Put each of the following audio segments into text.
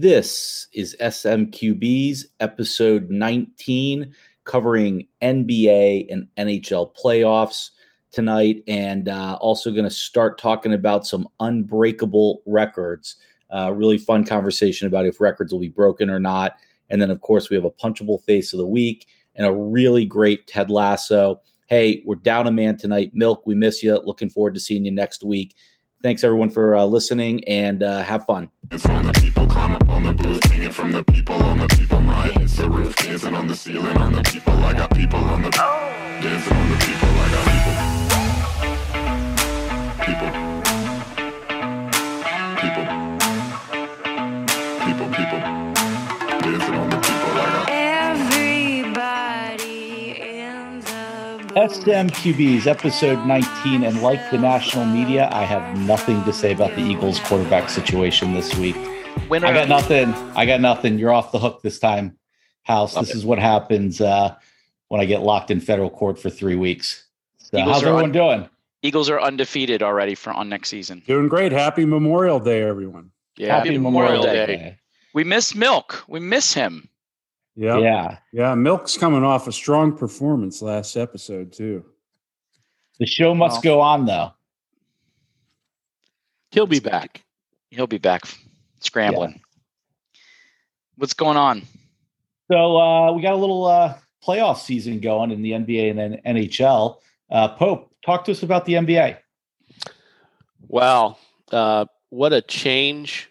This is SMQB's episode 19, covering NBA and NHL playoffs tonight, and uh, also going to start talking about some unbreakable records. Uh, really fun conversation about if records will be broken or not. And then, of course, we have a punchable face of the week and a really great Ted Lasso. Hey, we're down a man tonight. Milk, we miss you. Looking forward to seeing you next week. Thanks everyone for uh, listening and uh, have fun. It's the people climb up on the booth, singing from the people on the people. My hits the roof, dancing on the ceiling on the people. I got people on the dancing on the people. I got people. SMQB's episode 19. And like the national media, I have nothing to say about the Eagles quarterback situation this week. Winner. I got nothing. I got nothing. You're off the hook this time, House. Love this it. is what happens uh, when I get locked in federal court for three weeks. So how's everyone un- doing? Eagles are undefeated already for on next season. Doing great. Happy Memorial Day, everyone. Yeah, happy, happy Memorial, Memorial Day. Day. We miss Milk. We miss him. Yeah. Yeah. Yeah. Milk's coming off a strong performance last episode, too. The show must well, go on, though. He'll be back. He'll be back scrambling. Yeah. What's going on? So uh, we got a little uh, playoff season going in the NBA and then NHL. Uh, Pope, talk to us about the NBA. Wow, uh, what a change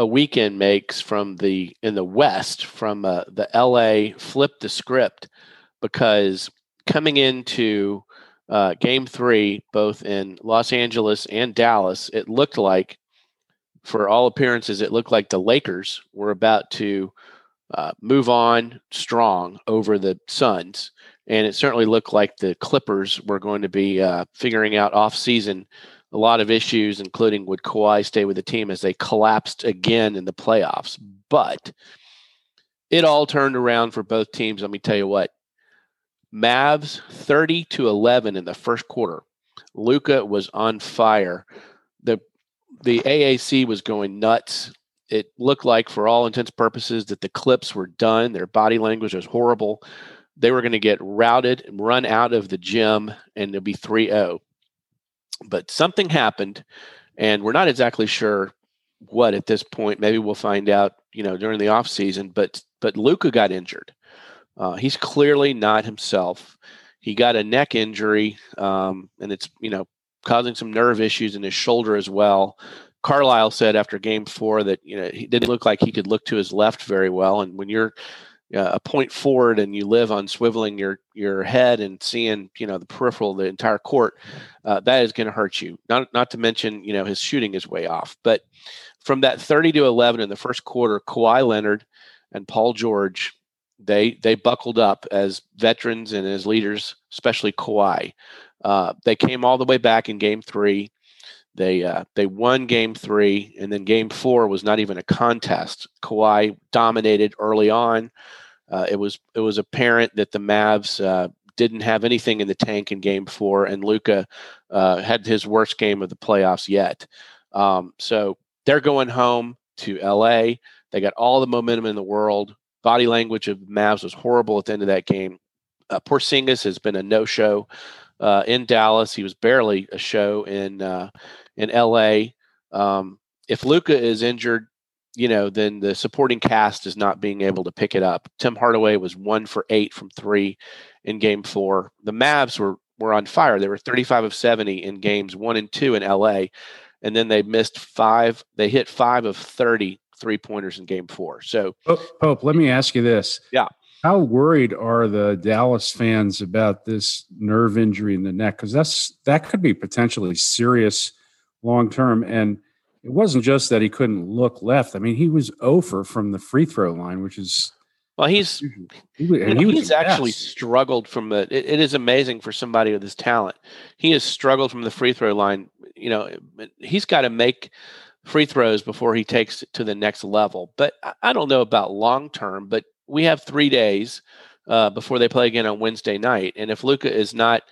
a weekend makes from the in the West from uh, the LA flip the script because coming into uh, game three, both in Los Angeles and Dallas, it looked like, for all appearances, it looked like the Lakers were about to uh, move on strong over the Suns. And it certainly looked like the Clippers were going to be uh, figuring out off season a lot of issues, including would Kawhi stay with the team as they collapsed again in the playoffs. But it all turned around for both teams. Let me tell you what. Mavs 30 to 11 in the first quarter. Luka was on fire. The the AAC was going nuts. It looked like for all intents purposes that the clips were done. Their body language was horrible. They were going to get routed and run out of the gym and it'll be 3-0 but something happened, and we're not exactly sure what at this point. Maybe we'll find out, you know, during the off season. But but Luka got injured. Uh, he's clearly not himself. He got a neck injury, um, and it's you know causing some nerve issues in his shoulder as well. Carlisle said after Game Four that you know he didn't look like he could look to his left very well, and when you're uh, a point forward and you live on swiveling your your head and seeing you know the peripheral the entire court uh, that is going to hurt you not not to mention you know his shooting is way off but from that 30 to 11 in the first quarter Kawhi Leonard and Paul George they they buckled up as veterans and as leaders especially Kawhi uh, they came all the way back in game 3 they uh, they won game three, and then game four was not even a contest. Kawhi dominated early on. Uh, it was it was apparent that the Mavs uh, didn't have anything in the tank in Game Four, and Luka uh, had his worst game of the playoffs yet. Um, so they're going home to LA. They got all the momentum in the world. Body language of Mavs was horrible at the end of that game. Uh, Porzingis has been a no-show uh, in Dallas. He was barely a show in uh, in LA. Um, if Luka is injured, you know, then the supporting cast is not being able to pick it up. Tim Hardaway was one for eight from three in game four. The Mavs were were on fire. They were 35 of 70 in games one and two in LA. And then they missed five, they hit five of 30 three pointers in game four. So Pope, Pope, let me ask you this. Yeah. How worried are the Dallas fans about this nerve injury in the neck? Because that's that could be potentially serious long term. And it wasn't just that he couldn't look left. I mean, he was over from the free throw line, which is well, he's he, you know, he he's actually struggled from the. It, it is amazing for somebody with his talent. He has struggled from the free throw line. You know, he's got to make free throws before he takes it to the next level. But I don't know about long term. But we have three days uh, before they play again on Wednesday night, and if Luka is not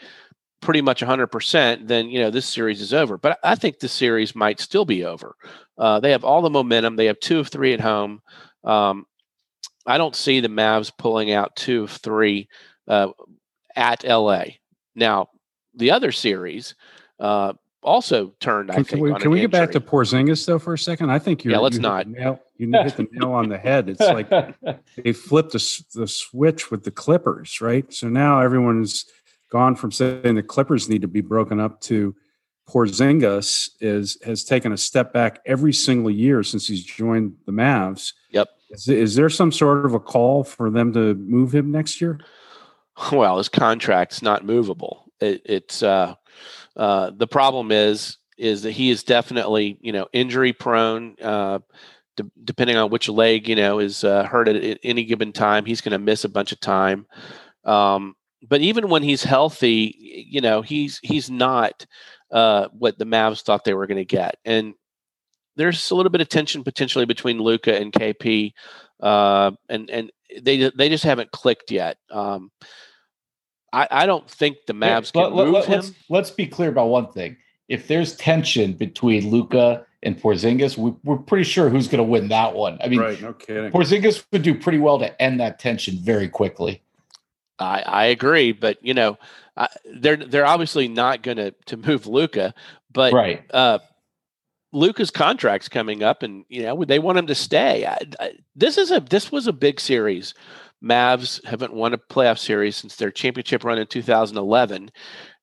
pretty much 100%, then you know this series is over. But I think the series might still be over. Uh, they have all the momentum. They have two of three at home. Um, I don't see the Mavs pulling out two of three uh, at LA. Now, the other series uh, also turned. Can, I think. can we, on can an we get back to. Porzingis though for a second? I think you're. Yeah, let's you not. Nail, you hit the nail on the head. It's like they flipped the, the switch with the Clippers, right? So now everyone's gone from saying the Clippers need to be broken up to Porzingis is has taken a step back every single year since he's joined the Mavs. Yep. Is, is there some sort of a call for them to move him next year? Well, his contract's not movable. It, it's uh, uh, the problem is is that he is definitely you know injury prone. Uh, de- depending on which leg you know is uh, hurt at, at any given time, he's going to miss a bunch of time. Um, but even when he's healthy, you know he's he's not uh, what the Mavs thought they were going to get, and there's a little bit of tension potentially between Luka and KP, uh, and and they they just haven't clicked yet. Um, I, I don't think the Mavs Let- can let- move let- him. Let's, let's be clear about one thing. If there's tension between Luka and Porzingis, we, we're pretty sure who's going to win that one. I mean, right. No kidding. Porzingis would do pretty well to end that tension very quickly. I, I agree, but you know, I, they're they're obviously not going to to move Luka, but right. uh, Luka's contract's coming up, and you know they want him to stay. I, I, this is a this was a big series. Mavs haven't won a playoff series since their championship run in 2011,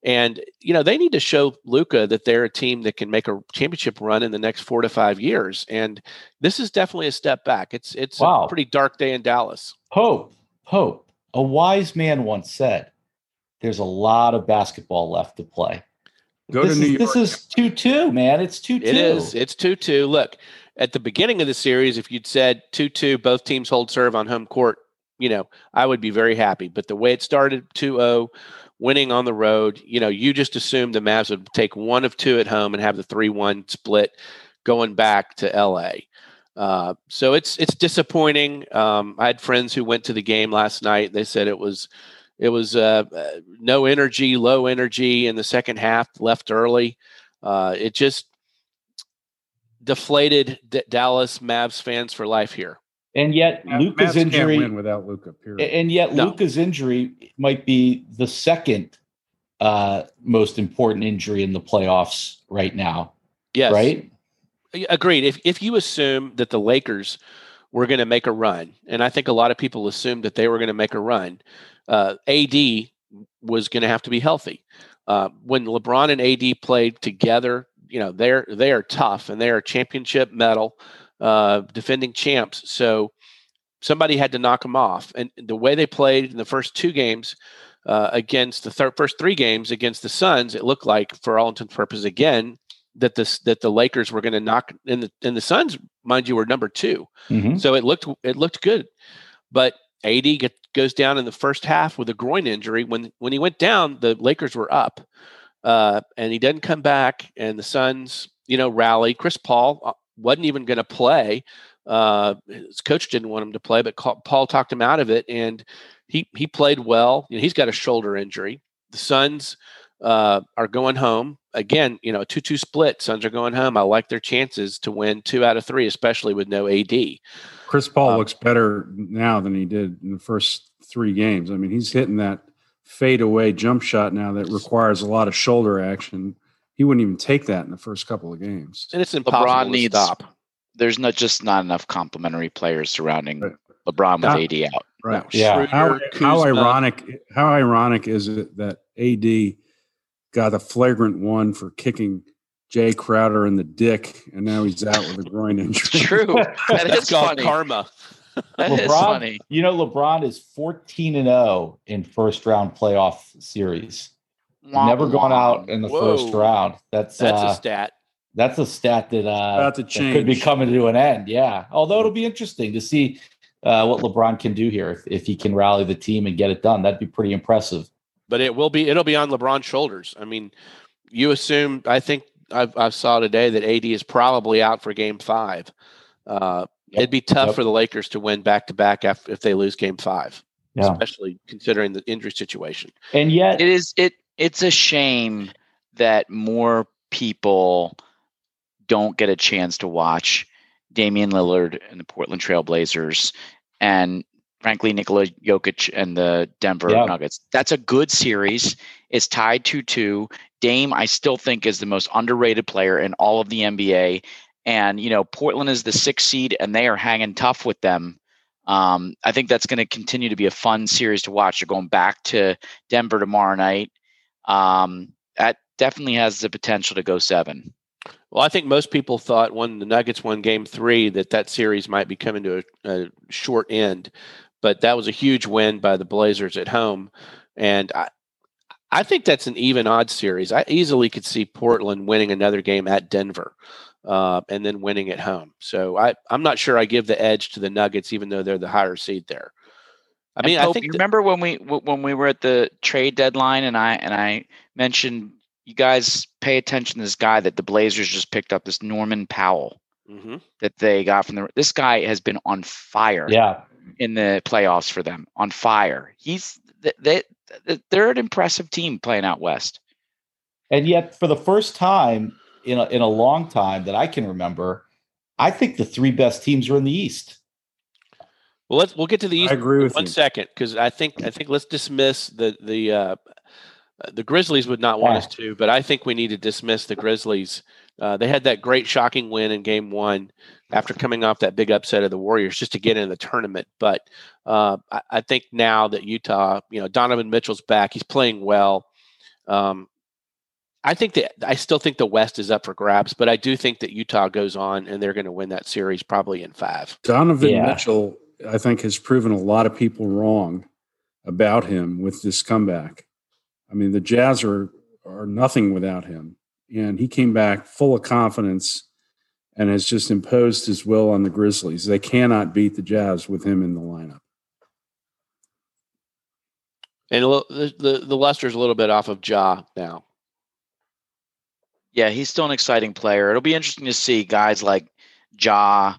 and you know they need to show Luka that they're a team that can make a championship run in the next four to five years. And this is definitely a step back. It's it's Wow. a pretty dark day in Dallas. Hope, Pope, a wise man once said, there's a lot of basketball left to play. Go this to New is, York. This is 2 2, man. It's 2 2. It is. It's 2 2. Look, at the beginning of the series, if you'd said 2 2, both teams hold serve on home court, you know, I would be very happy. But the way it started 2 0, winning on the road, you know, you just assumed the Mavs would take one of two at home and have the 3 1 split going back to LA. Uh, so it's it's disappointing. Um, I had friends who went to the game last night. They said it was it was uh, uh, no energy, low energy in the second half, left early. Uh, it just deflated D- Dallas Mavs fans for life here. And yet, Ma- Luka's Mavs can't injury. win without Luka. Period. And yet, No. Luka's injury might be the second uh, most important injury in the playoffs right now. Yes, Right? Agreed. If if you assume that the Lakers were going to make a run, and I think a lot of people assumed that they were going to make a run, uh, AD was going to have to be healthy. Uh, when LeBron and AD played together, you know they're they are tough and they are championship medal uh, defending champs. So somebody had to knock them off, and the way they played in the first two games. Uh, against the thir- first three games against the Suns, it looked like, for all intents and purposes, again that this that the Lakers were going to knock in the in the Suns, mind you, were number two. Mhm. So it looked it looked good, but AD get, goes down in the first half with a groin injury. When when he went down, the Lakers were up, uh, and he doesn't come back. And the Suns, you know, rally. Chris Paul uh, wasn't even going to play. Uh, his coach didn't want him to play, but Paul talked him out of it, and he he played well. You know, he's got a shoulder injury. The Suns uh, are going home again. You know, two two split. Suns are going home. I like their chances to win two out of three, especially with no AD. Chris Paul Um, looks better now than he did in the first three games. I mean, he's hitting that fadeaway jump shot now that requires a lot of shoulder action. He wouldn't even take that in the first couple of games. And it's impossible LeBron to needs stop. There's not just not enough complementary players surrounding Right. LeBron with How- AD out. Right. No, Yeah. Schroeder, How, how ironic how ironic is it that AD got a flagrant one for kicking Jae Crowder in the dick and now he's out with a groin injury. True. That That's called funny. karma. That is LeBron, funny. you know, LeBron is 14 and 0 in first round playoff series. Womp Never gone out in the Whoa. first round. That's That's uh, a stat. that's a stat that uh to that could be coming to an end. Yeah. Although it'll be interesting to see uh, what LeBron can do here if, if he can rally the team and get it done. That'd be pretty impressive. But it will be it'll be on LeBron's shoulders. I mean, you assume I think I've, I saw today that AD is probably out for game five. Uh, Yep. It'd be tough Yep. for the Lakers to win back to back if they lose game five, Yeah. especially considering the injury situation. And yet, It is it it's a shame that more people don't get a chance to watch Damian Lillard and the Portland Trailblazers and frankly Nikola Jokic and the Denver Yeah. Nuggets. That's a good series. It's tied 2-2. Dame I still think is the most underrated player in all of the NBA and you know Portland is the 6th seed and they are hanging tough with them. Um, I think that's going to continue to be a fun series to watch. They're going back to Denver tomorrow night. Um, that definitely has the potential to go seven. Well, I think most people thought when the Nuggets won Game Three that that series might be coming to a, a short end, but that was a huge win by the Blazers at home, and I, I think that's an even odd series. I easily could see Portland winning another game at Denver, uh, and then winning at home. So I, I'm not sure I give the edge to the Nuggets, even though they're the higher seed there. I And mean, I think you that- remember when we w- when we were at the trade deadline, and I and I mentioned you guys pay attention to this guy that the Blazers just picked up, this Norman Powell Mhm. that they got from the. This guy has been on fire Yeah. In the playoffs for them, on fire. He's th- they they're an impressive team playing out west. And yet, for the first time in a, in a long time that I can remember, I think the three best teams are in the East. Well, let's we'll get to the East I agree with one you. second because I think I think let's dismiss the the uh, the Grizzlies would not want Yeah. us to, but I think we need to dismiss the Grizzlies. Uh, they had that great shocking win in Game One after coming off that big upset of the Warriors just to get in the tournament. But uh, I, I think now that Utah, you know, Donovan Mitchell's back, he's playing well. Um, I think that I still think the West is up for grabs, but I do think that Utah goes on and they're going to win that series probably in five. Donovan Yeah. Mitchell, I think, has proven a lot of people wrong about him with this comeback. I mean, the Jazz are are nothing without him, and he came back full of confidence and has just imposed his will on the Grizzlies. They cannot beat the Jazz with him in the lineup. And a little, the, the the luster's a little bit off of Ja now. Yeah, he's still an exciting player. It'll be interesting to see guys like Ja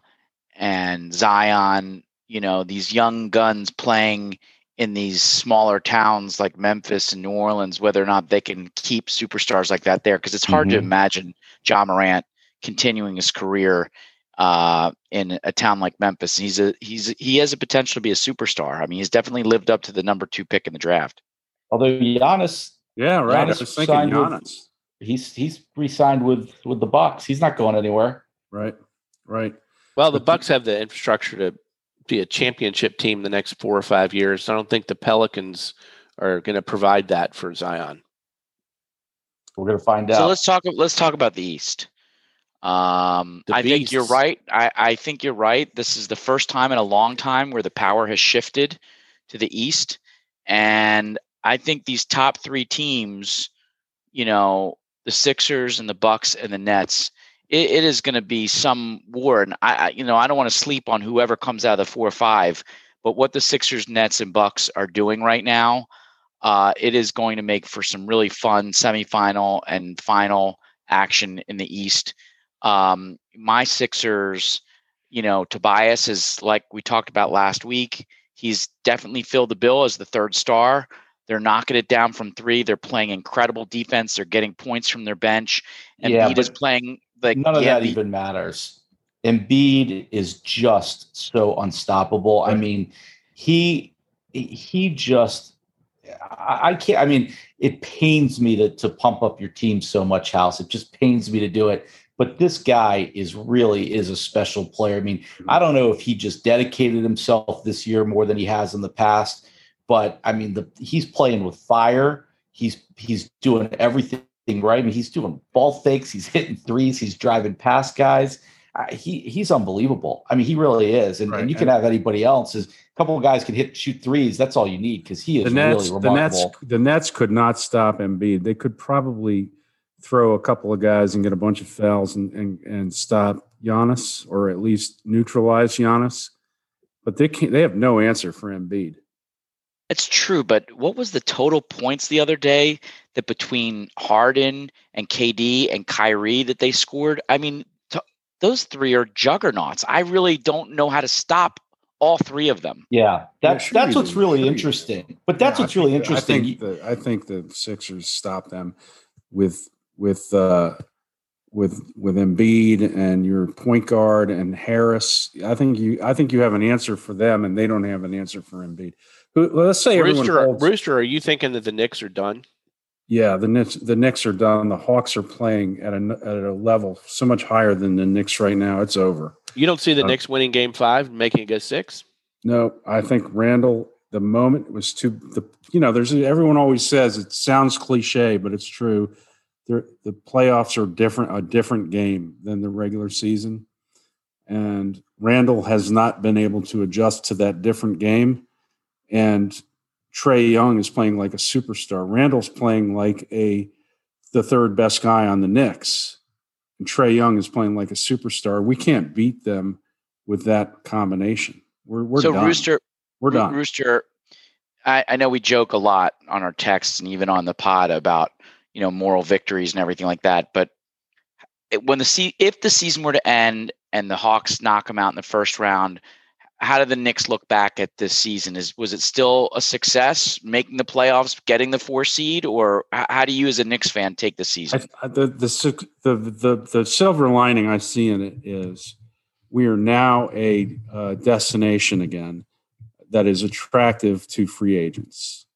and Zion, you know, these young guns playing in these smaller towns like Memphis and New Orleans, whether or not they can keep superstars like that there. Because it's hard to Mhm. imagine Ja Morant continuing his career uh, in a town like Memphis. He's a he's he has a potential to be a superstar. I mean, he's definitely lived up to the number two pick in the draft. Although Giannis, Yeah, right. Giannis I was thinking signed with- he's he's re-signed with with the Bucks. He's not going anywhere. Right, right. Well, the- Bucks have the infrastructure to be a championship team the next four or five years. I don't think the Pelicans are going to provide that for Zion. We're gonna find out. So let's talk. Let's talk about the East. Um, The I think you're right. I, I think you're right. This is the first time in a long time where the power has shifted to the East, and I think these top three teams, you know, the Sixers and the Bucks and the Nets, it, it is going to be some war. And I, I, you know, I don't want to sleep on whoever comes out of the four or five, but what the Sixers, Nets, and Bucks are doing right now, uh, it is going to make for some really fun semifinal and final action in the East. Um, my Sixers, you know, Tobias is like we talked about last week. He's definitely filled the bill as the third star. They're knocking it down from three. They're playing incredible defense. They're getting points from their bench. And Yeah, Embiid is playing like None of that even matters. Embiid is just so unstoppable. I mean, he he just I, I can't. I mean, it pains me to to pump up your team so much, House. It just pains me to do it. But this guy is really is a special player. I mean, I don't know if he just dedicated himself this year more than he has in the past, but I mean, the he's playing with fire. He's he's doing everything right. I mean, he's doing ball fakes. He's hitting threes. He's driving past guys. Uh, he he's unbelievable. I mean, he really is. And, Right. and you can have anybody else. Is a couple of guys can hit shoot threes. That's all you need because he is The Nets, really the Nets, remarkable. the Nets could not stop Embiid. They could probably throw a couple of guys and get a bunch of fouls and and, and stop Giannis, or at least neutralize Giannis. But they can't. They have no answer for Embiid. It's true, but what was the total points the other day that between Harden and KD and Kyrie that they scored? I mean, t- those three are juggernauts. I really don't know how to stop all three of them. Yeah, that's Yeah, that's what's do. really Sure interesting. But that's Yeah, what's really interesting. I think the I think the Sixers stop them with with uh, with with Embiid and your point guard and Harris. I think you I think you have an answer for them, and they don't have an answer for Embiid. Who- Let's say everyone Rooster, holds, Rooster, are you thinking that the Knicks are done? Yeah, the Knicks the Knicks are done. The Hawks are playing at a at a level so much higher than the Knicks right now. It's over. You don't see the Uh, Knicks winning Game Five, making it go six. No, I think Randle. The moment was too. The you know, there's everyone always says it sounds cliche, but it's true. There, the playoffs are different, a different game than the regular season, and Randle has not been able to adjust to that different game. And Trae Young is playing like a superstar. Randle's playing like a the third best guy on the Knicks, and Trae Young is playing like a superstar. We can't beat them with that combination. We're we're so done. Rooster, we're done. Rooster, I, I know we joke a lot on our texts and even on the pod about you know moral victories and everything like that. But when the se- if the season were to end and the Hawks knock them out in the first round, how did the Knicks look back at this season? Is was it still a success making the playoffs, getting the four seed, or how do you as a Knicks fan take the season? I, the, the the the the silver lining I see in it is we are now a uh, destination again that is attractive to free agents.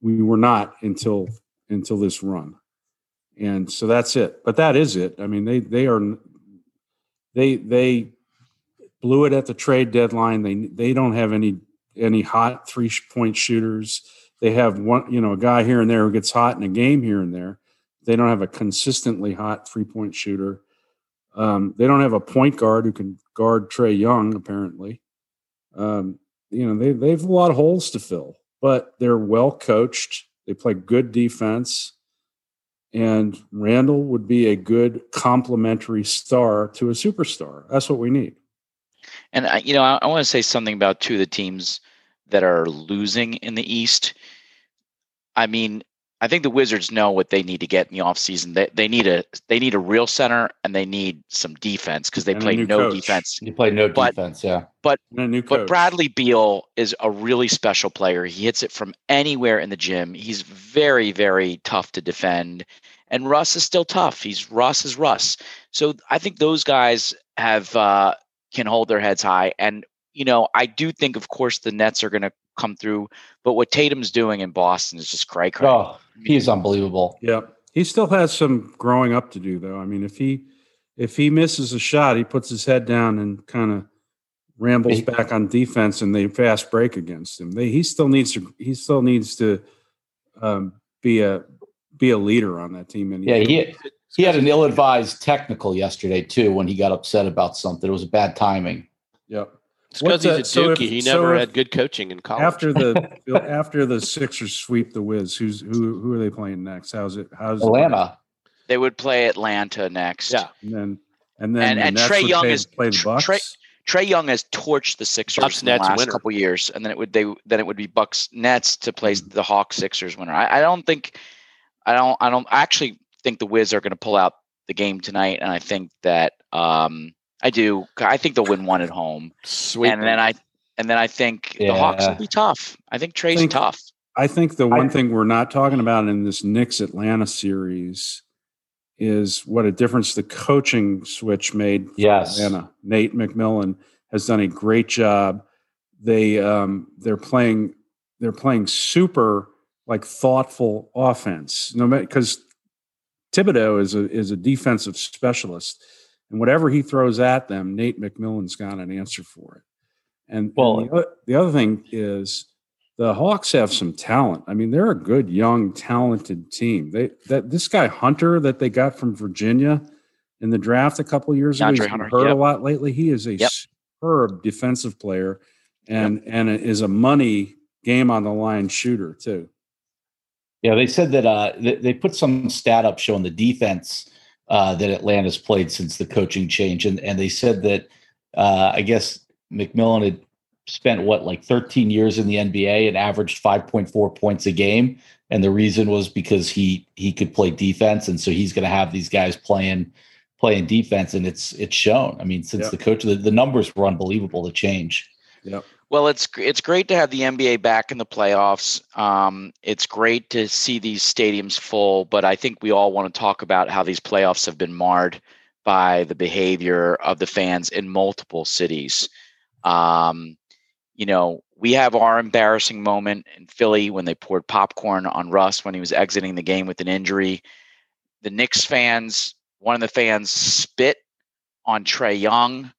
We were not until until this run, and so that's it. But that is it. I mean, they they are they they blew it at the trade deadline. They they don't have any any hot three point shooters. They have one, you know, a guy here and there who gets hot in a game here and there. They don't have a consistently hot three point shooter. Um, they don't have a point guard who can guard Trae Young. Apparently, um, you know they they have a lot of holes to fill, but they're well coached. They play good defense, and Randle would be a good complementary star to a superstar. That's what we need. And I, you know, I, I want to say something about two of the teams that are losing in the East. I mean, I think the Wizards know what they need to get in the offseason. They they need a they need a real center and they need some defense because they And play no coach. defense. you play no But- defense, yeah. And a new coach. But Bradley Beal is a really special player. He hits it from anywhere in the gym. He's very, very tough to defend. And Russ is still tough. He's Russ is Russ. So I think those guys have uh, can hold their heads high. And you know, I do think, of course, the Nets are going to come through. But what Tatum's doing in Boston is just cray cray. Oh, he is unbelievable. Yeah, he still has some growing up to do, though. I mean, if he if he misses a shot, he puts his head down and kind of rambles He- back on defense, and they fast break against him. They, he still needs to he still needs to um, be a be a leader on that team. And Yeah, he he had an ill-advised technical yesterday too when he got upset about something. It was bad timing. Yep. It's because he's a that- so if- dookie. he so never if- had good coaching in college. After the after the Sixers sweep the Wiz, who's who who are they playing next? How's it? How's it- Atlanta. They would play Atlanta next. Yeah. And then and then And- the and Nets Trae would Young play, is- play the Tr- Bucks. Trae- Trey Young has torched the Sixers Bucks, in the Nets last winner. couple years, and then it would they then it would be Bucks Nets to play mm. the Hawks Sixers winner. I, I don't think I don't I don't actually think the Wiz are going to pull out the game tonight, and I think that um I do I think they'll win one at home, Sweet. and then I and then I think the Hawks will be tough. I think Trae's Think- tough. I think the one I- thing we're not talking about in this Knicks Atlanta series is what a difference the coaching switch made for Yes. Atlanta. Nate McMillan has done a great job. They um, they're playing they're playing super like thoughtful offense. No matter because Thibodeau is a is a defensive specialist, and whatever he throws at them, Nate McMillan's got an answer for it. And, Well- and the, other, the other thing is the Hawks have some talent. I mean, they're a good, young, talented team. They that this guy Hunter that they got from Virginia in the draft a couple years ago, he's Hunter, hurt a lot lately. He is a Yep. superb defensive player, and and is a money game on the line shooter too. Yeah, they said that uh, they, they put some stat up showing the defense uh, that Atlanta's played since the coaching change, and and they said that uh, I guess McMillan had spent what like 13 years in the NBA and averaged 5.4 points a game, and the reason was because he he could play defense, and so he's going to have these guys playing playing defense, and it's it's shown. I mean, since Yep. the coach, the, the numbers were unbelievable. The change. Yep. Well, it's it's great to have the NBA back in the playoffs. Um, it's great to see these stadiums full, but I think we all want to talk about how these playoffs have been marred by the behavior of the fans in multiple cities. Um, you know, we have our embarrassing moment in Philly when they poured popcorn on Russ when he was exiting the game with an injury. The Knicks fans, one of the fans spit on Trae Young.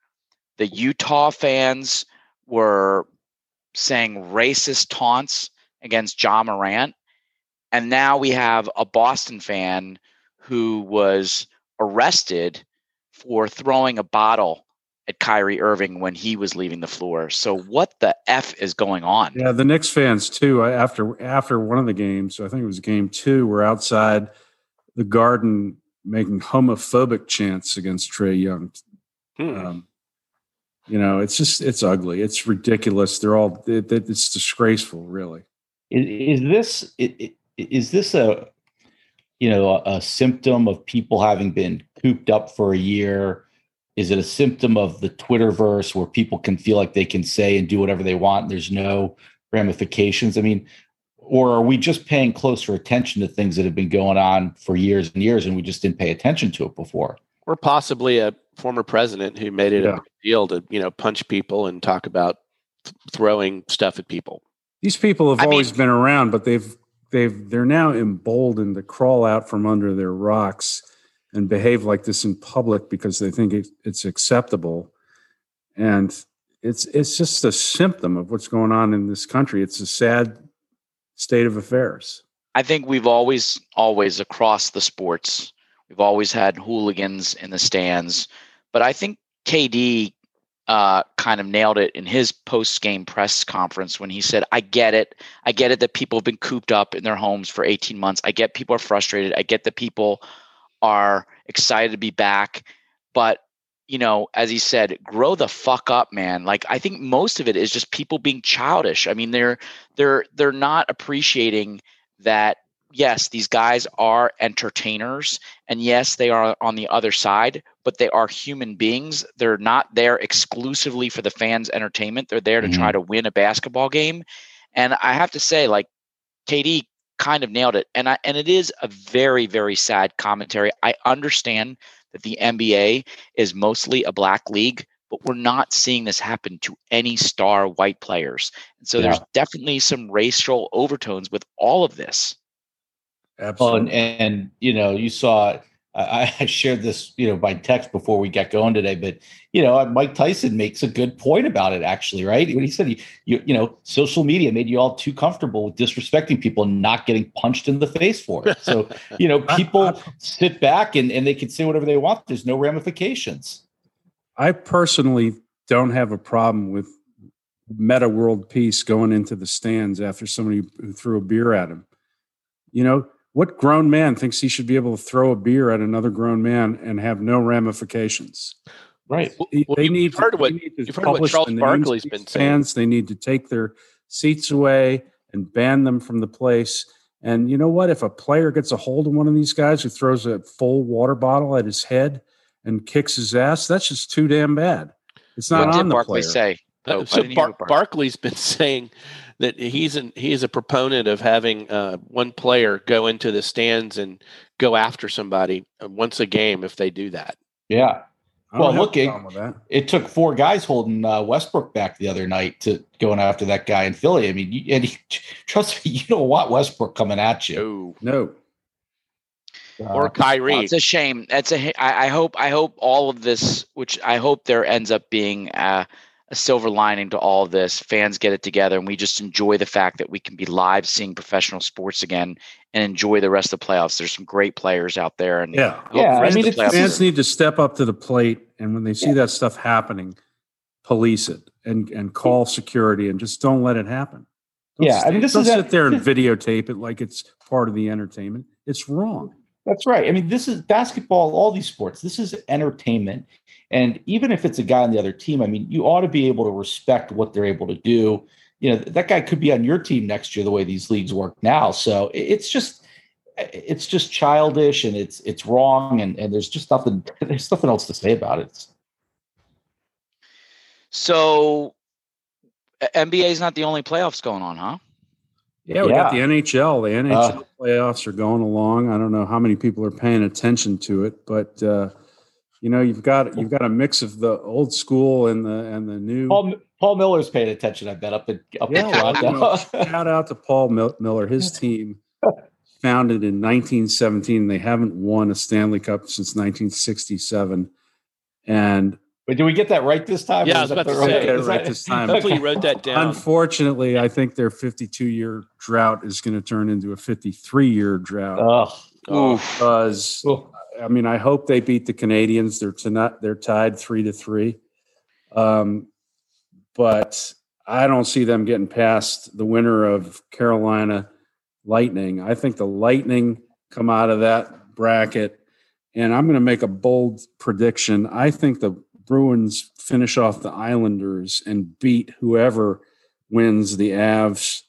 The Utah fans were saying racist taunts against Ja Morant. And now we have a Boston fan who was arrested for throwing a bottle at Kyrie Irving when he was leaving the floor. So what the f is going on? Yeah, the Knicks fans too. After after one of the games, I think it was game two, were outside the Garden making homophobic chants against Trae Young. Hmm. Um, you know, it's just it's ugly. It's ridiculous. They're all it, it's disgraceful, really. Is, is this is this a you know a, a symptom of people having been cooped up for a year? Is it a symptom of the Twitterverse where people can feel like they can say and do whatever they want? there's no ramifications. I mean, or are we just paying closer attention to things that have been going on for years and years and we just didn't pay attention to it before? Or possibly a former president who made it yeah. a deal to, you know, punch people and talk about th- throwing stuff at people. These people have I always mean, been around, but they've they've they're now emboldened to crawl out from under their rocks and behave like this in public because they think it, it's acceptable and it's it's just a symptom of what's going on in this country it's a sad state of affairs i think we've always always across the sports we've always had hooligans in the stands but i think kd uh, kind of nailed it in his post game press conference when he said, I get it. I get it that people have been cooped up in their homes for 18 months. I get people are frustrated. I get that people are excited to be back. But, you know, as he said, grow the fuck up, man. Like I think most of it is just people being childish. I mean, they're they're they're not appreciating that yes, these guys are entertainers, and yes, they are on the other side, but they are human beings. They're not there exclusively for the fans' entertainment. They're there to mm-hmm. try to win a basketball game. And I have to say, like, KD kind of nailed it. And I, and it is a very very sad commentary. I understand that the NBA is mostly a black league, but we're not seeing this happen to any star white players. And so yeah. there's definitely some racial overtones with all of this. Absolutely. Oh, and, and you know, you saw I, I, shared this, you know, by text before we got going today, but you know, uh, Mike Tyson makes a good point about it, actually, right? When he said, you, you, you know, social media made you all too comfortable with disrespecting people and not getting punched in the face for it. So, you know, people sit back and, and they can say whatever they want. There's no ramifications. I personally don't have a problem with Metta World Peace going into the stands after somebody who threw a beer at him. You know, what grown man thinks he should be able to throw a beer at another grown man and have no ramifications? Right. Well, they, need heard to, what, need to you've heard what Charles Barkley's been saying. They need to take their seats away and ban them from the place. And you know what? If a player gets a hold of one of these guys who throws a full water bottle at his head and kicks his ass, that's just too damn bad. It's not what on the Barkley player. say? Oh, so Bar- Barkley's been saying that he's an, he's a proponent of having uh, one player go into the stands and go after somebody uh, once a game if they do that. Yeah. Well, look, it, it, took four guys holding uh, Westbrook back the other night to going after that guy in Philly. I mean, you, and he, trust me, you don't want Westbrook coming at you. No. no. or Kyrie. Well, it's a shame. That's a. I, I hope. I hope all of this, which I hope there ends up being uh, a silver lining to all of this. Fans get it together, and we just enjoy the fact that we can be live seeing professional sports again and enjoy the rest of the playoffs. There's some great players out there, and yeah, yeah. I mean, fans need to step up to the plate, and when they see yeah. that stuff happening, police it and and call security, and just don't let it happen. Don't yeah, stay, I mean, this don't is sit a, there and videotape it like it's part of the entertainment. It's wrong. That's right. I mean, this is basketball, all these sports. This is entertainment. And even if it's a guy on the other team, I mean, you ought to be able to respect what they're able to do. You know, that guy could be on your team next year the way these leagues work now. So it's just it's just childish and it's it's wrong and, and there's just nothing there's nothing else to say about it. So NBA is not the only playoffs going on, huh? Yeah, we got the NHL. The NHL uh, playoffs are going along. I don't know how many people are paying attention to it, but uh, you know, you've got you've got a mix of the old school and the and the new. Paul, Paul Miller's paying attention. I bet up in up yeah, in Toronto. You know, shout out to Paul Miller. His team founded in 1917. They haven't won a Stanley Cup since 1967, and but did we get that right this time? Yeah, I was about to say right, right this time. Hopefully, you wrote that down. Unfortunately, I think their 52 year drought is going to turn into a 53 year drought. Oh, because I mean, I hope they beat the Canadiens. They're tonight. They're tied three to three. Um, but I don't see them getting past the winner of Carolina Lightning. I think the Lightning come out of that bracket, and I'm going to make a bold prediction. I think the Bruins finish off the Islanders and beat whoever wins the Avs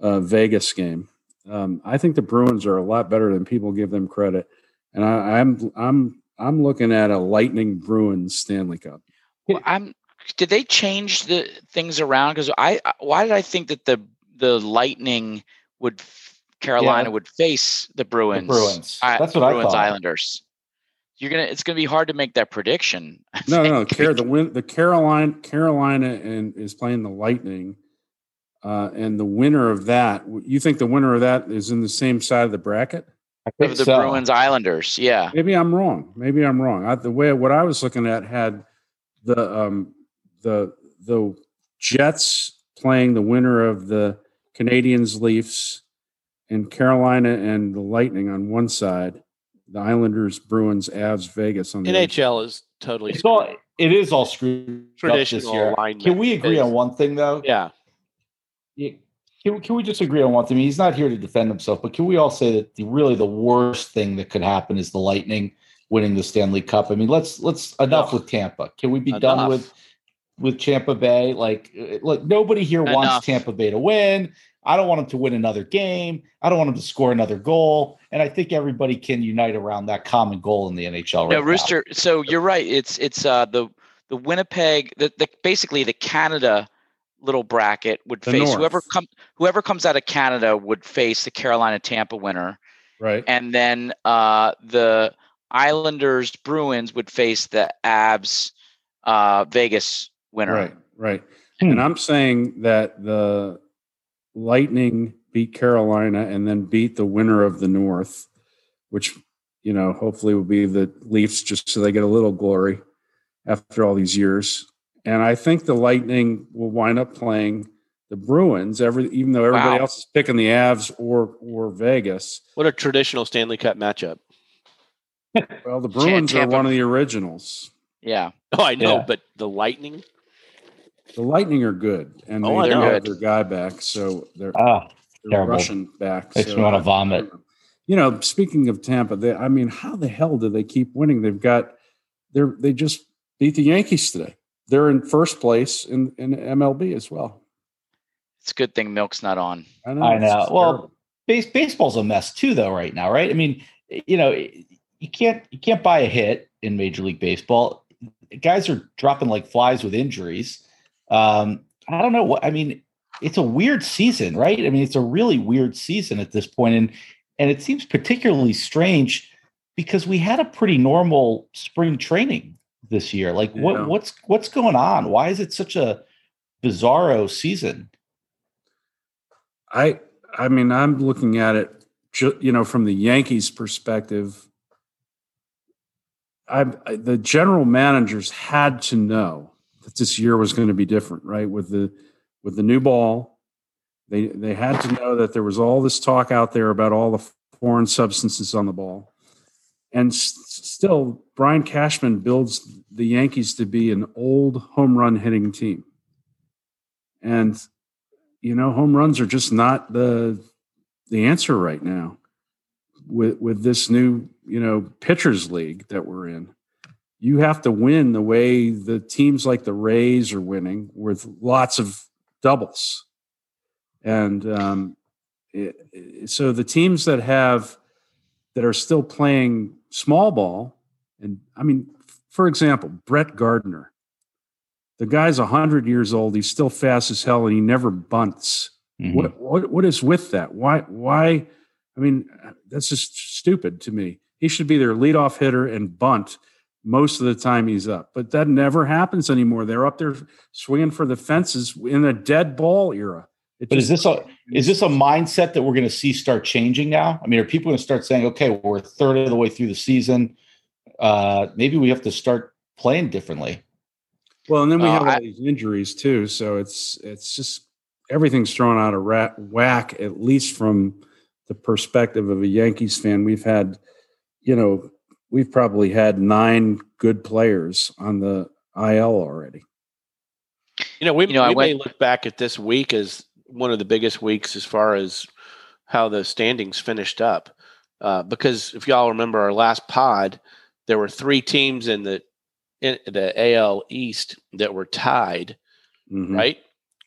uh, Vegas game. Um, I think the Bruins are a lot better than people give them credit, and I, I'm I'm I'm looking at a Lightning Bruins Stanley Cup. Well, I'm. Did they change the things around? Because I why did I think that the the Lightning would Carolina yeah. would face the Bruins? The Bruins. That's what Bruins I thought. Islanders you're gonna it's gonna be hard to make that prediction. I no, think. no, Car- the win the Carolina Carolina and is playing the Lightning, uh, and the winner of that. You think the winner of that is in the same side of the bracket? Of the so. Bruins Islanders, yeah. Maybe I'm wrong. Maybe I'm wrong. I, the way what I was looking at had the um, the the Jets playing the winner of the Canadiens Leafs and Carolina and the Lightning on one side the Islanders, Bruins, Avs, Vegas on the NHL is totally. It's all, it is all screwed Traditional up this year. Alignment. Can we agree is, on one thing though? Yeah. Can, can we just agree on one thing? He's not here to defend himself, but can we all say that the really the worst thing that could happen is the Lightning winning the Stanley Cup? I mean, let's let's enough with Tampa. Can we be enough. done with with Tampa Bay? Like, look, nobody here enough. wants Tampa Bay to win. I don't want him to win another game. I don't want him to score another goal. And I think everybody can unite around that common goal in the NHL. Right no, Rooster. Now. So you're right. It's it's uh, the the Winnipeg, the, the basically the Canada little bracket would the face North. whoever come whoever comes out of Canada would face the Carolina Tampa winner. Right. And then uh, the Islanders Bruins would face the Avs uh, Vegas winner. Right. Right. Hmm. And I'm saying that the Lightning beat Carolina and then beat the winner of the North, which you know hopefully will be the Leafs, just so they get a little glory after all these years. And I think the Lightning will wind up playing the Bruins. Every even though everybody wow. else is picking the Avs or or Vegas. What a traditional Stanley Cup matchup. well, the Bruins are one of the originals. Yeah. Oh, I know, yeah. but the Lightning. The Lightning are good, and oh, they, have their guy back, so they're, ah, they're Russian back. Makes so, me want to vomit. You know, speaking of Tampa, they, I mean, how the hell do they keep winning? They've got they're they just beat the Yankees today. They're in first place in, in MLB as well. It's a good thing Milk's not on. I know. I know. Well, base, baseball's a mess too, though. Right now, right? I mean, you know, you can't you can't buy a hit in Major League Baseball. Guys are dropping like flies with injuries. Um, I don't know what I mean. It's a weird season, right? I mean, it's a really weird season at this point, and and it seems particularly strange because we had a pretty normal spring training this year. Like, what yeah. what's what's going on? Why is it such a bizarro season? I I mean, I'm looking at it, you know, from the Yankees' perspective. I the general managers had to know that this year was going to be different, right? With the with the new ball, they they had to know that there was all this talk out there about all the foreign substances on the ball, and still Brian Cashman builds the Yankees to be an old home run hitting team, and you know home runs are just not the the answer right now with with this new you know pitchers league that we're in you have to win the way the teams like the Rays are winning with lots of doubles. And um, it, so the teams that have that are still playing small ball, and I mean, for example, Brett Gardner, The guy's hundred years old. He's still fast as hell, and he never bunts. Mhm. What what what is with that? Why why? I mean, that's just stupid to me. He should be their leadoff hitter and bunt most of the time he's up, but that never happens anymore. They're up there swinging for the fences in a dead ball era. It But is this a is this a mindset that we're going to see start changing now? I mean, are people going to start saying, "Okay, we're a third of the way through the season. Uh, maybe we have to start playing differently." Well, and then we Uh, have all I- these injuries too, so it's it's just everything's thrown out of rat, whack. At least from the perspective of a Yankees fan, we've had, you know, we've probably had nine good players on the IL already. You know, we, You know, I may went- look back at this week as one of the biggest weeks as far as how the standings finished up. Uh, because if y'all remember our last pod, there were three teams in the in the AL East that were tied, Mhm. right?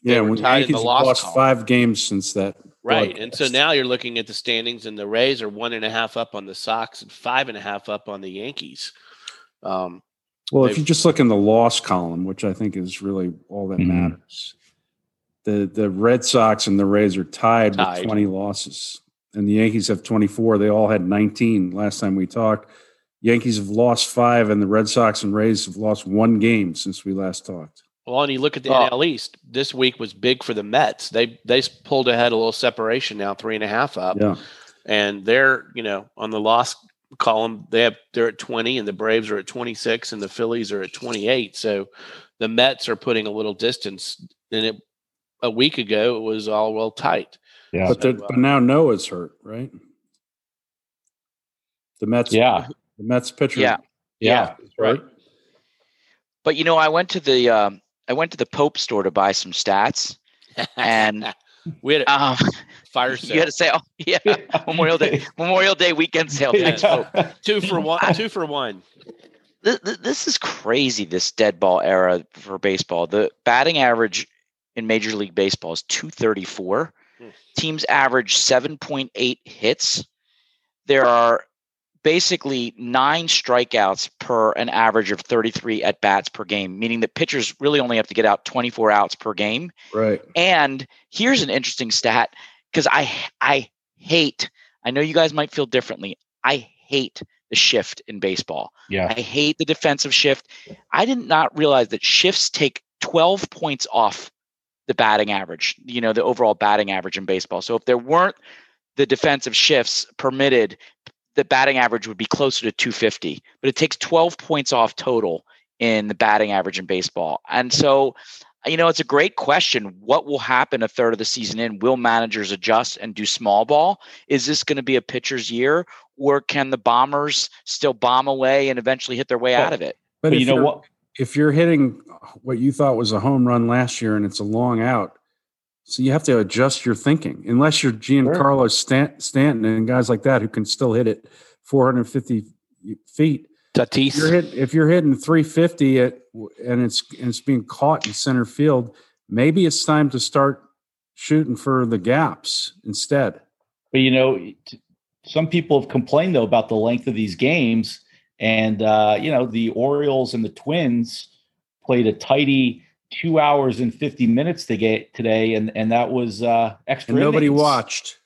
They Yeah, when tied the lost five games since that. Right. And so now you're looking at the standings, and the Rays are one and a half up on the Sox and five and a half up on the Yankees. Um, Well, if you just look in the loss column, which I think is really all that Mhm. matters, the the Red Sox and the Rays are tied, Tied. with 20 losses, and the Yankees have 24. They all had 19 last time we talked. Yankees have lost five, and the Red Sox and Rays have lost one game since we last talked. well, and you look at the Oh. NL East. This week was big for the Mets. They they pulled ahead a little separation now, three and a half up, Yeah, and they're you know on the loss column they have they're at 20, and the Braves are at 26, and the Phillies are at 28. So the Mets are putting a little distance. And it a week ago it was all well tight. Yeah, but, the, So, uh, but now Noah's hurt, right? The Mets, yeah, the Mets pitcher, Yeah. yeah. is hurt. But you know, I went to the um, I went to the Pope store to buy some stats, and we had a um, fire sale. you sale. had a sale. Yeah, Memorial Day Memorial Day weekend sale. Thanks, Pope. two for one. Two for one. Th- th- This is crazy. This dead ball era for baseball. The batting average in Major League Baseball is 234. Hmm. Teams average 7.8 hits. There are basically nine strikeouts per an average of 33 at bats per game, meaning that pitchers really only have to get out 24 outs per game. Right. And here's an interesting stat because I I hate. I know you guys might feel differently. I hate the shift in baseball. yeah. I hate the defensive shift. I did not realize that shifts take 12 points off the batting average, you know, the overall batting average in baseball. So if there weren't the defensive shifts permitted, the batting average would be closer to 250, but it takes 12 points off total in the batting average in baseball. And so, you know, it's a great question. What will happen a third of the season in? Will managers adjust and do small ball? Is this going to be a pitcher's year, or can the bombers still bomb away and eventually hit their way out of it? But, But you know what? If you're hitting what you thought was a home run last year and it's a long out, so you have to adjust your thinking. Unless you're Giancarlo Stan- Stanton and guys like that who can still hit it 450 feet. Tatis. You're hit, if you're hitting 350 at, and it's and it's being caught in center field, maybe it's time to start shooting for the gaps instead. But you know, some people have complained though about the length of these games, and uh, you know, the Orioles and the Twins played a tidy two hours and fifty minutes to get today, and and that was uh, extra. And nobody innings. watched.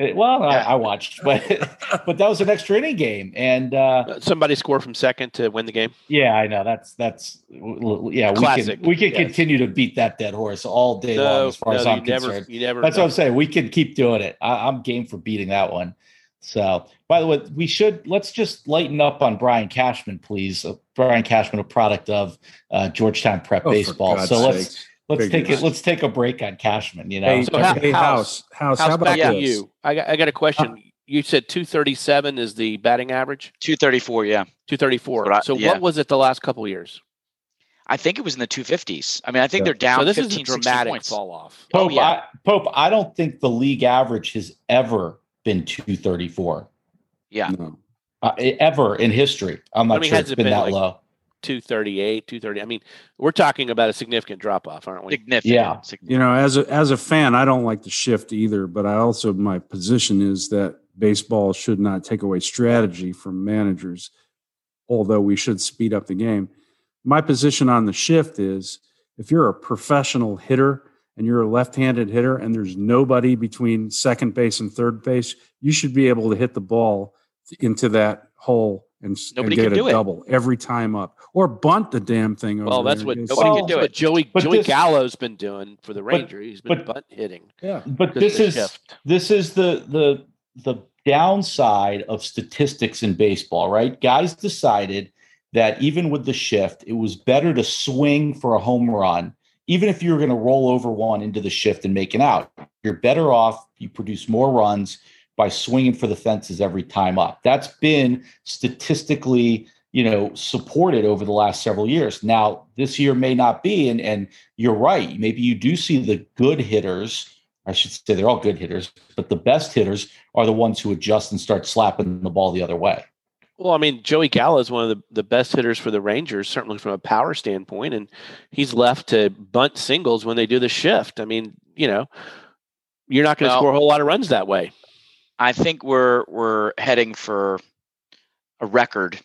Uh, Well, I, Yeah. I watched, but but that was an extra inning game, and uh, Uh, Somebody score from second to win the game. yeah, I know that's that's yeah, Classic, we can we can yes. continue to beat that dead horse all day long as far no, as I'm never, concerned. you never. That's know. what I'm saying. We can keep doing it. I, I'm game for beating that one. So, by the way, we should let's just lighten up on Brian Cashman, please. Uh, Brian Cashman, a product of uh, Georgetown Prep Oh, baseball. God's So let's let's Big take it. Let's take a break on Cashman. You know, Hey, So how- hey, House- house, house, How's how about back to this? you? I got, I got a question. you said 237 is the batting average. 234, yeah. 234. What I- so yeah. what was it the last couple years? I think it was in the 250s. I mean, I think Yeah. they're down so this 15, is a dramatic fall off. Oh, Pope. yeah. I, Pope. I don't think the league average has ever been 234 Yeah. No. uh, ever in history. I'm not I mean, sure has it's it been, been that like- low. 238, 230. I mean, we're talking about a significant drop off, aren't we? Significant. Yeah. significant. You know, as a as a fan, I don't like the shift either, but I also my position is that baseball should not take away strategy from managers, although we should speed up the game. My position on the shift is if you're a professional hitter and you're a left-handed hitter and there's nobody between second base and third base, you should be able to hit the ball into that hole and, and get a double it. every time up or bunt the damn thing. Over. Well, that's what nobody well, can do it. Joey Joey this, Gallo's been doing for the Rangers. But, He's been but, bunt hitting. Yeah, but this is shift. this is the the the downside of statistics in baseball, right? Guys decided that even with the shift, it was better to swing for a home run, even if you were going to roll over one into the shift and make an out. You're better off. You produce more runs by swinging for the fences every time up. That's been statistically, you know, supported over the last several years. Now, this year may not be, and and you're right. Maybe you do see the good hitters. I should say they're all good hitters, but the best hitters are the ones who adjust and start slapping the ball the other way. Well, I mean, Joey Gallo is one of the, the best hitters for the Rangers, certainly from a power standpoint, and he's left to bunt singles when they do the shift. I mean, you know, you're not going to well, score a whole lot of runs that way. I think we're we're heading for a record,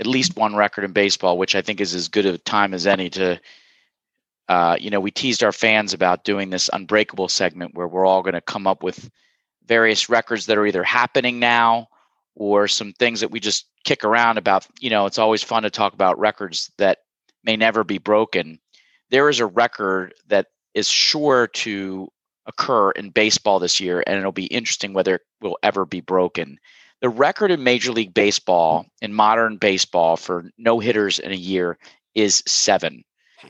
at least one record in baseball, which I think is as good a time as any to. Uh, you know, we teased our fans about doing this unbreakable segment where we're all going to come up with various records that are either happening now or some things that we just kick around about. You know, it's always fun to talk about records that may never be broken. There is a record that is sure to occur in baseball this year, and it'll be interesting whether it will ever be broken. The record in Major League Baseball, in modern baseball, for no hitters in a year is seven.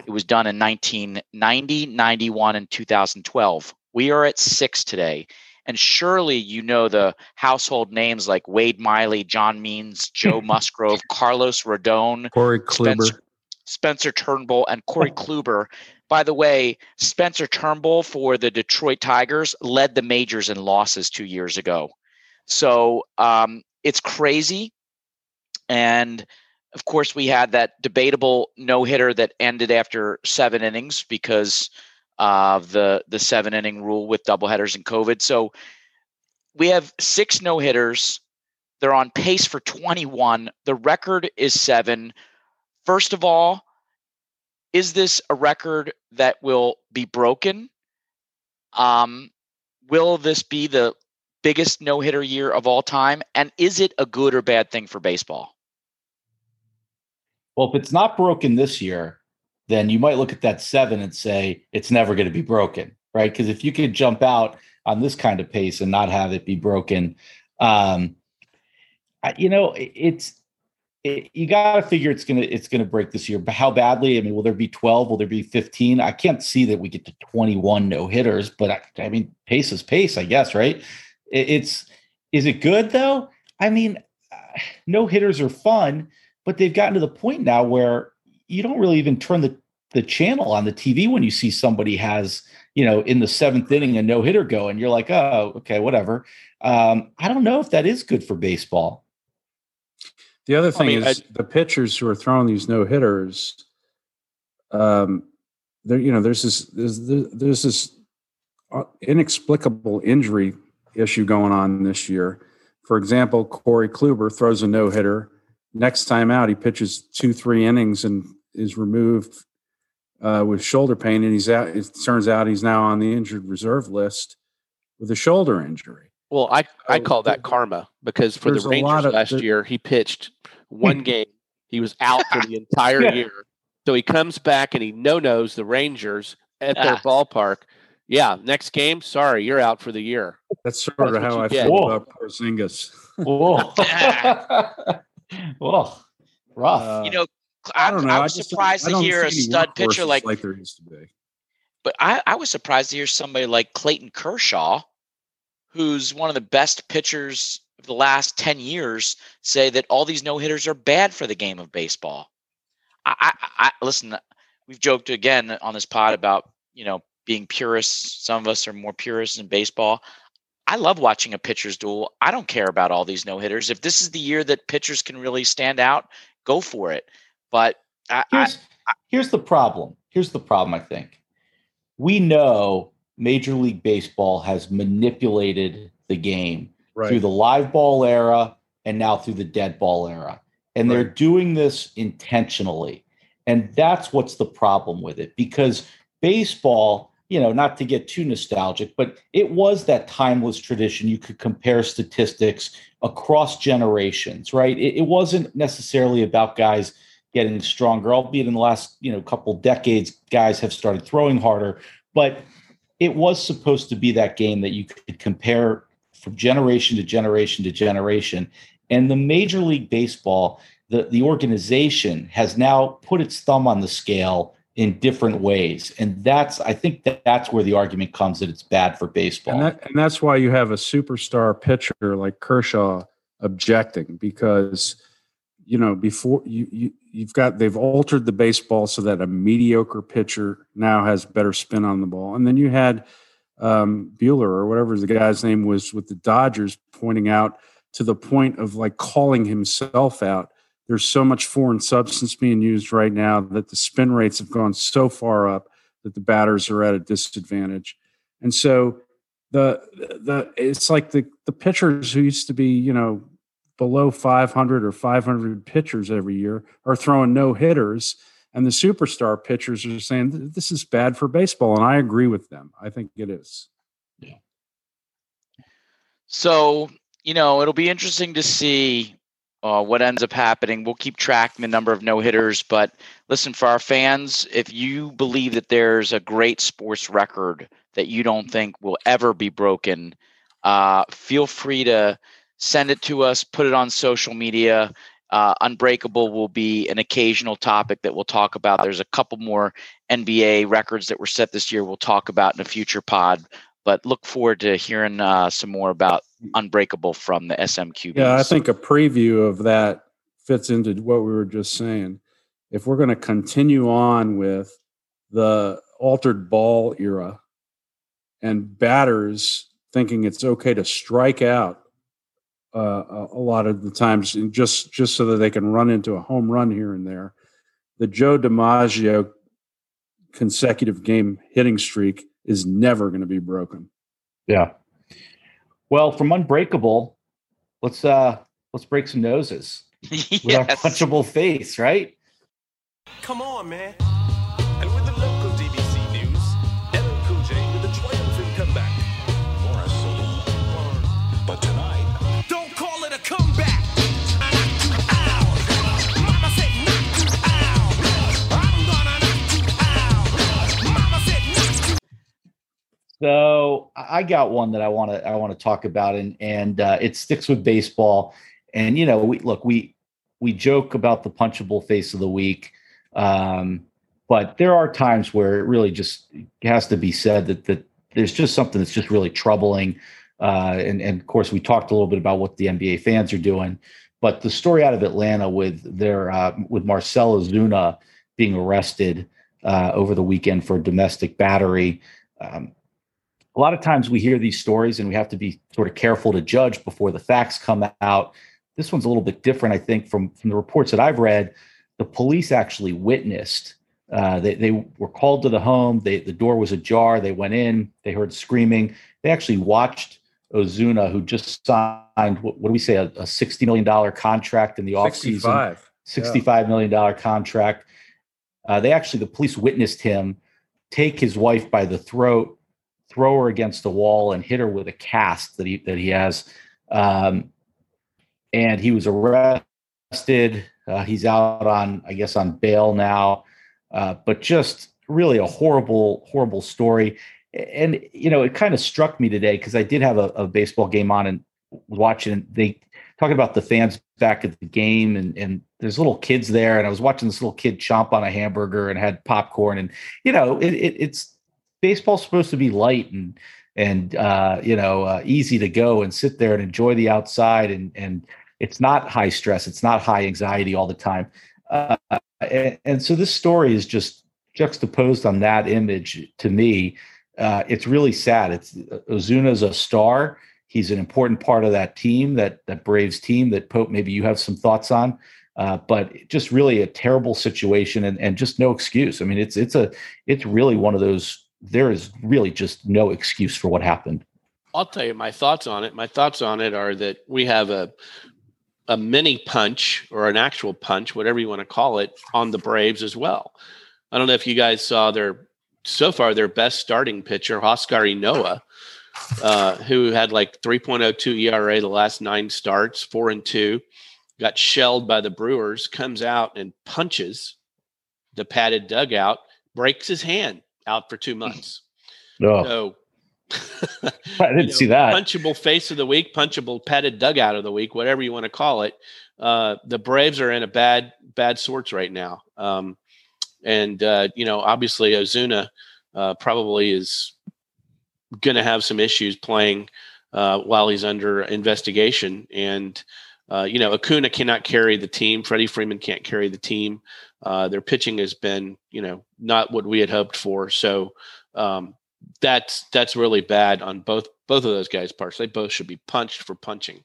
It was done in 1990, 91, and 2012. We are at six today. And surely you know the household names like Wade Miley, John Means, Joe Musgrove, Carlos Rodon, Corey Kluber. Spencer, Spencer Turnbull, and Corey Kluber. By the way, Spencer Turnbull for the Detroit Tigers led the majors in losses two years ago. So um, it's crazy. And of course, we had that debatable no hitter that ended after seven innings because of the the seven inning rule with doubleheaders and COVID. So we have six no hitters. They're on pace for 21. The record is seven. First of all, is this a record that will be broken? Um, will this be the biggest no hitter year of all time? And is it a good or bad thing for baseball? Well, if it's not broken this year, then you might look at that seven and say it's never going to be broken, right? Because if you could jump out on this kind of pace and not have it be broken, um, I, you know, it's it, you got to figure it's gonna it's gonna break this year. But how badly? I mean, will there be twelve? Will there be fifteen? I can't see that we get to twenty one no hitters, but I, I, mean, pace is pace, I guess, right? It, it's is it good though? I mean, uh, no hitters are fun, but they've gotten to the point now where you don't really even turn the the channel on the TV when you see somebody has, you know, in the seventh inning a no hitter go, and you're like, oh, okay, whatever. Um, I don't know if that is good for baseball. The other thing I mean, is I, the pitchers who are throwing these no hitters. Um, there, you know, there's this there's, there's this uh, inexplicable injury issue going on this year. For example, Corey Kluber throws a no hitter. Next time out, he pitches two, three innings and is removed uh, with shoulder pain, and he's out. It turns out he's now on the injured reserve list with a shoulder injury. Well, I I call that karma because for the Rangers of, last year, he pitched one game. He was out for the entire yeah. year. So he comes back and he no knows the Rangers at their ah. ballpark. Yeah, next game, sorry, you're out for the year. That's sort That's of how I get. feel Whoa. about Porzingis. Whoa. Whoa. Rough. Uh, you know, I, I don't know. I was I surprised to hear a stud pitcher like, like there used to be. But I, I was surprised to hear somebody like Clayton Kershaw, who's one of the best pitchers of the last 10 years, say that all these no hitters are bad for the game of baseball. I, I, I listen, we've joked again on this pod about, you know, being purists. Some of us are more purists in baseball. I love watching a pitcher's duel. I don't care about all these no hitters. If this is the year that pitchers can really stand out, go for it. But I, here's, I, here's the problem. Here's the problem, I think. We know Major League Baseball has manipulated the game right. through the live ball era and now through the dead ball era. And right. they're doing this intentionally. And that's what's the problem with it because baseball, you know, not to get too nostalgic, but it was that timeless tradition. You could compare statistics across generations, right? It, it wasn't necessarily about guys getting stronger, albeit in the last, you know, couple decades, guys have started throwing harder, but it was supposed to be that game that you could compare from generation to generation to generation. And the Major League Baseball, the, the organization has now put its thumb on the scale in different ways. And that's, I think that that's where the argument comes that it's bad for baseball. And, that, and that's why you have a superstar pitcher like Kershaw objecting because, you know, before you, you, you've got, they've altered the baseball so that a mediocre pitcher now has better spin on the ball. And then you had um, Buehler or whatever the guy's name was with the Dodgers pointing out to the point of like calling himself out there's so much foreign substance being used right now that the spin rates have gone so far up that the batters are at a disadvantage. And so the the it's like the the pitchers who used to be, you know, below 500 or 500 pitchers every year are throwing no hitters and the superstar pitchers are saying this is bad for baseball and I agree with them. I think it is. Yeah. So, you know, it'll be interesting to see uh, what ends up happening. We'll keep tracking the number of no hitters. But listen, for our fans, if you believe that there's a great sports record that you don't think will ever be broken, uh, feel free to send it to us, put it on social media. Uh, Unbreakable will be an occasional topic that we'll talk about. There's a couple more NBA records that were set this year we'll talk about in a future pod but look forward to hearing uh, some more about Unbreakable from the SMQB. Yeah, I think a preview of that fits into what we were just saying. If we're going to continue on with the altered ball era and batters thinking it's okay to strike out uh, a lot of the times just just so that they can run into a home run here and there, the Joe DiMaggio consecutive game hitting streak is never going to be broken. Yeah. Well, from Unbreakable, let's uh let's break some noses yes. with our punchable face, right? Come on, man. So I got one that I want to I want to talk about, and and uh, it sticks with baseball. And you know, we look we we joke about the punchable face of the week, um, but there are times where it really just has to be said that that there's just something that's just really troubling. Uh, and and of course, we talked a little bit about what the NBA fans are doing, but the story out of Atlanta with their uh, with Marcell Ozuna being arrested uh, over the weekend for domestic battery. Um, a lot of times we hear these stories and we have to be sort of careful to judge before the facts come out. This one's a little bit different, I think, from, from the reports that I've read. The police actually witnessed. Uh, they, they were called to the home. They, the door was ajar. They went in. They heard screaming. They actually watched Ozuna, who just signed, what, what do we say, a, a $60 million contract in the offseason. 65 yeah. million dollar contract. Uh, they actually, the police witnessed him take his wife by the throat throw her against the wall and hit her with a cast that he that he has. Um, and he was arrested. Uh, he's out on, I guess, on bail now. Uh, but just really a horrible, horrible story. And you know, it kind of struck me today because I did have a, a, baseball game on and watching. They talking about the fans back at the game, and and there's little kids there, and I was watching this little kid chomp on a hamburger and had popcorn, and you know, it, it, it's baseball's supposed to be light and and uh, you know uh, easy to go and sit there and enjoy the outside and and it's not high stress it's not high anxiety all the time. Uh, and, and, so this story is just juxtaposed on that image to me. Uh, it's really sad. It's ozuna's a star. He's an important part of that team that that braves team that pope maybe you have some thoughts on. Uh, but just really a terrible situation and, and just no excuse. I mean, it's it's a it's really one of those there is really just no excuse for what happened. I'll tell you my thoughts on it. My thoughts on it are that we have a a mini punch or an actual punch, whatever you want to call it, on the Braves as well. I don't know if you guys saw their so far their best starting pitcher, Huascar Ynoa, uh, who had like 3.02 ERA the last nine starts, four and two, got shelled by the Brewers, comes out and punches the padded dugout, breaks his hand out for two months. Oh, So I didn't you know, see that. punchable face of the week, punchable padded dugout of the week, whatever you want to call it. Uh, the Braves are in a bad bad sorts right now, um, and uh, you know obviously Ozuna uh, probably is going to have some issues playing uh, while he's under investigation, and uh, you know Acuna cannot carry the team. Freddie Freeman can't carry the team. Uh, their pitching has been you know not what we had hoped for. So. Um, that's that's really bad on both both of those guys' parts. They both should be punched for punching.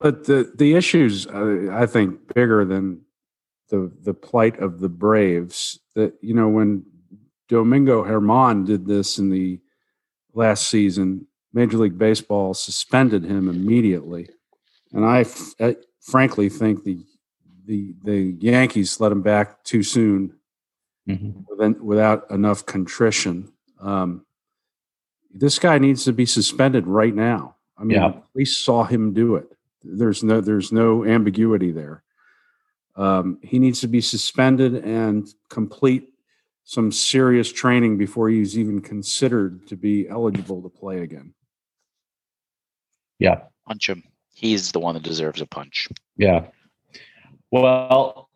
But the the issues, uh, I think, bigger than the the plight of the Braves. That you know, when Domingo Germán did this in the last season, Major League Baseball suspended him immediately, and I, f- I frankly think the the the Yankees let him back too soon Mhm. without enough contrition. Um, this guy needs to be suspended right now. I mean, Yeah. we saw him do it. There's no there's no ambiguity there. Um, he needs to be suspended and complete some serious training before he's even considered to be eligible to play again. Yeah. Punch him. He's the one that deserves a punch. Yeah. Well,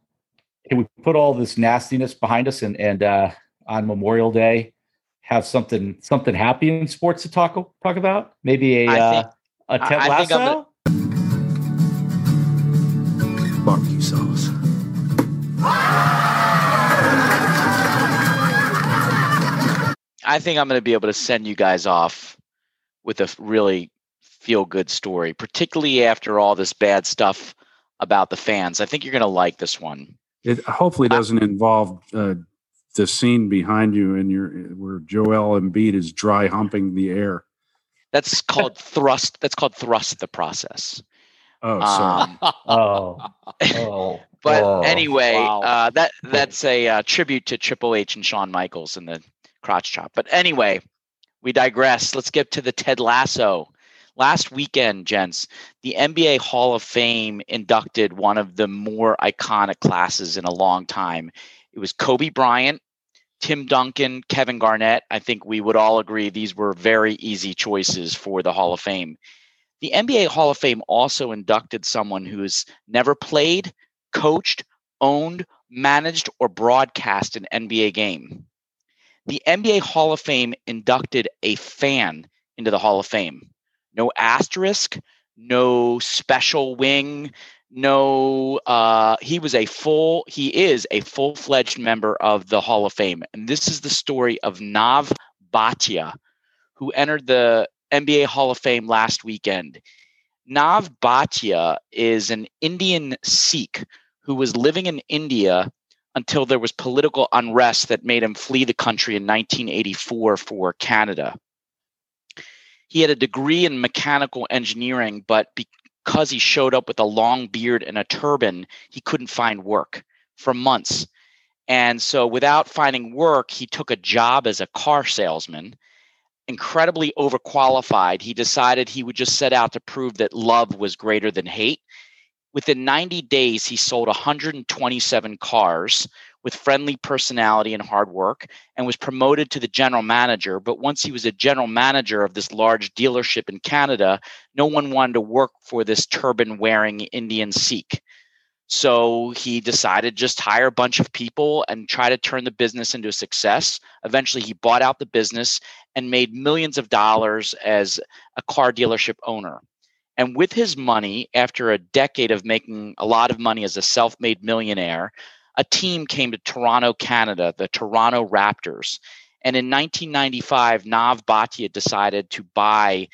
can we put all this nastiness behind us and and uh, on Memorial Day have something something happy in sports to talk talk about? Maybe a I uh, think- a Ted I- I think I'm Barbecue sauce. I think I'm going to be able to send you guys off with a really feel good story, particularly after all this bad stuff about the fans. I think you're going to like this one. It hopefully doesn't involve uh, the scene behind you and your where Joel Embiid is dry humping the air. That's called thrust. That's called thrust the process. Oh, sorry. Um, Oh, oh. but oh. anyway, wow. uh, that that's a uh, tribute to Triple H and Shawn Michaels and the crotch chop. But anyway, we digress. Let's get to the Ted Lasso. Last weekend, gents, the NBA Hall of Fame inducted one of the more iconic classes in a long time. It was Kobe Bryant, Tim Duncan, Kevin Garnett. I think we would all agree these were very easy choices for the Hall of Fame. The NBA Hall of Fame also inducted someone who's never played, coached, owned, managed, or broadcast an NBA game. The NBA Hall of Fame inducted a fan into the Hall of Fame. No asterisk, no special wing, no, uh, he was a full, he is a full fledged member of the Hall of Fame. And this is the story of Nav Bhatia, who entered the NBA Hall of Fame last weekend. Nav Bhatia is an Indian Sikh who was living in India until there was political unrest that made him flee the country in 1984 for Canada. He had a degree in mechanical engineering, but because he showed up with a long beard and a turban, he couldn't find work for months. And so, without finding work, he took a job as a car salesman. Incredibly overqualified, he decided he would just set out to prove that love was greater than hate. Within 90 days, he sold 127 cars with friendly personality and hard work and was promoted to the general manager. But once he was a general manager of this large dealership in Canada, no one wanted to work for this turban wearing Indian Sikh. So he decided just hire a bunch of people and try to turn the business into a success. Eventually, he bought out the business and made millions of dollars as a car dealership owner. And with his money, after a decade of making a lot of money as a self made millionaire, a team came to Toronto, Canada, the Toronto Raptors. And in 1995, Nav Bhatia decided to buy,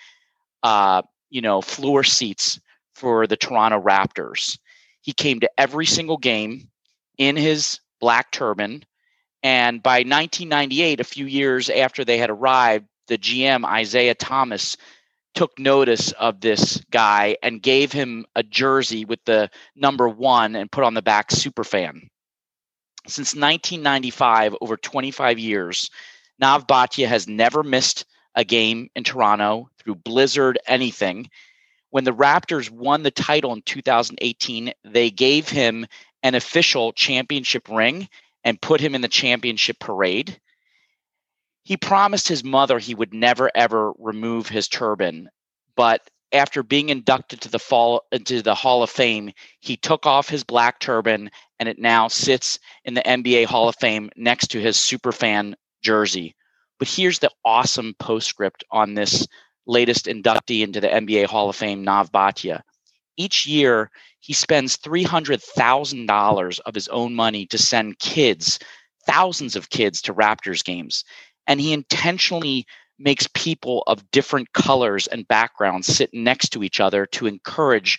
uh, you know, floor seats for the Toronto Raptors. He came to every single game in his black turban. And by 1998, a few years after they had arrived, the GM, Isiah Thomas, took notice of this guy and gave him a jersey with the number one and put on the back superfan. Since 1995, over 25 years, Nav Bhatia has never missed a game in Toronto through blizzard, anything. When the Raptors won the title in 2018, they gave him an official championship ring and put him in the championship parade. He promised his mother he would never ever remove his turban, but after being inducted to the fall into the Hall of Fame, he took off his black turban and it now sits in the NBA Hall of Fame next to his superfan jersey. But here's the awesome postscript on this latest inductee into the NBA Hall of Fame, Nav Bhatia. Each year, he spends $300,000 of his own money to send kids, thousands of kids, to Raptors games. And he intentionally makes people of different colors and backgrounds sit next to each other to encourage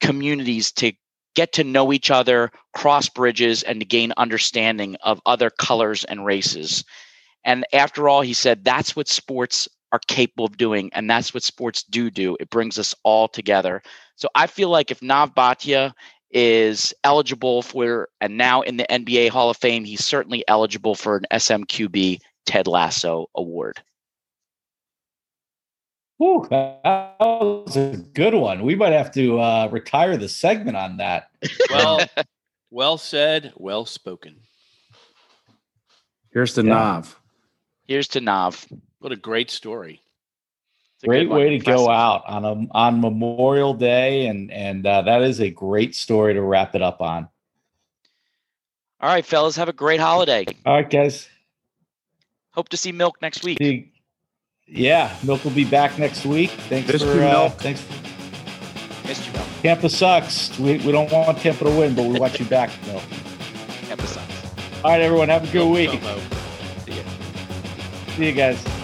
communities to get to know each other, cross bridges, and to gain understanding of other colors and races. And after all, he said that's what sports are capable of doing, and that's what sports do do. It brings us all together. So I feel like if Nav Bhatia is eligible for and now in the NBA Hall of Fame, he's certainly eligible for an SMQB Ted Lasso award. Whew, that was a good one. We might have to uh, retire the segment on that. Well, well said, well spoken. Here's to Yeah. Nav. Here's to Nav. What a great story. It's a Great way to Impressive. go out on a on Memorial Day, and and uh, that is a great story to wrap it up on. All right, fellas, have a great holiday. All right, guys. Hope to see Milk next week. See- Yeah, Milk will be back next week. Thanks Missed for you, uh, Milk. thanks. Missed you, Milk. Tampa sucks. We, we don't want Tampa to win, but we want you back, Milk. Emphasize. All right, everyone. Have a good week. Promo. See ya. See you guys.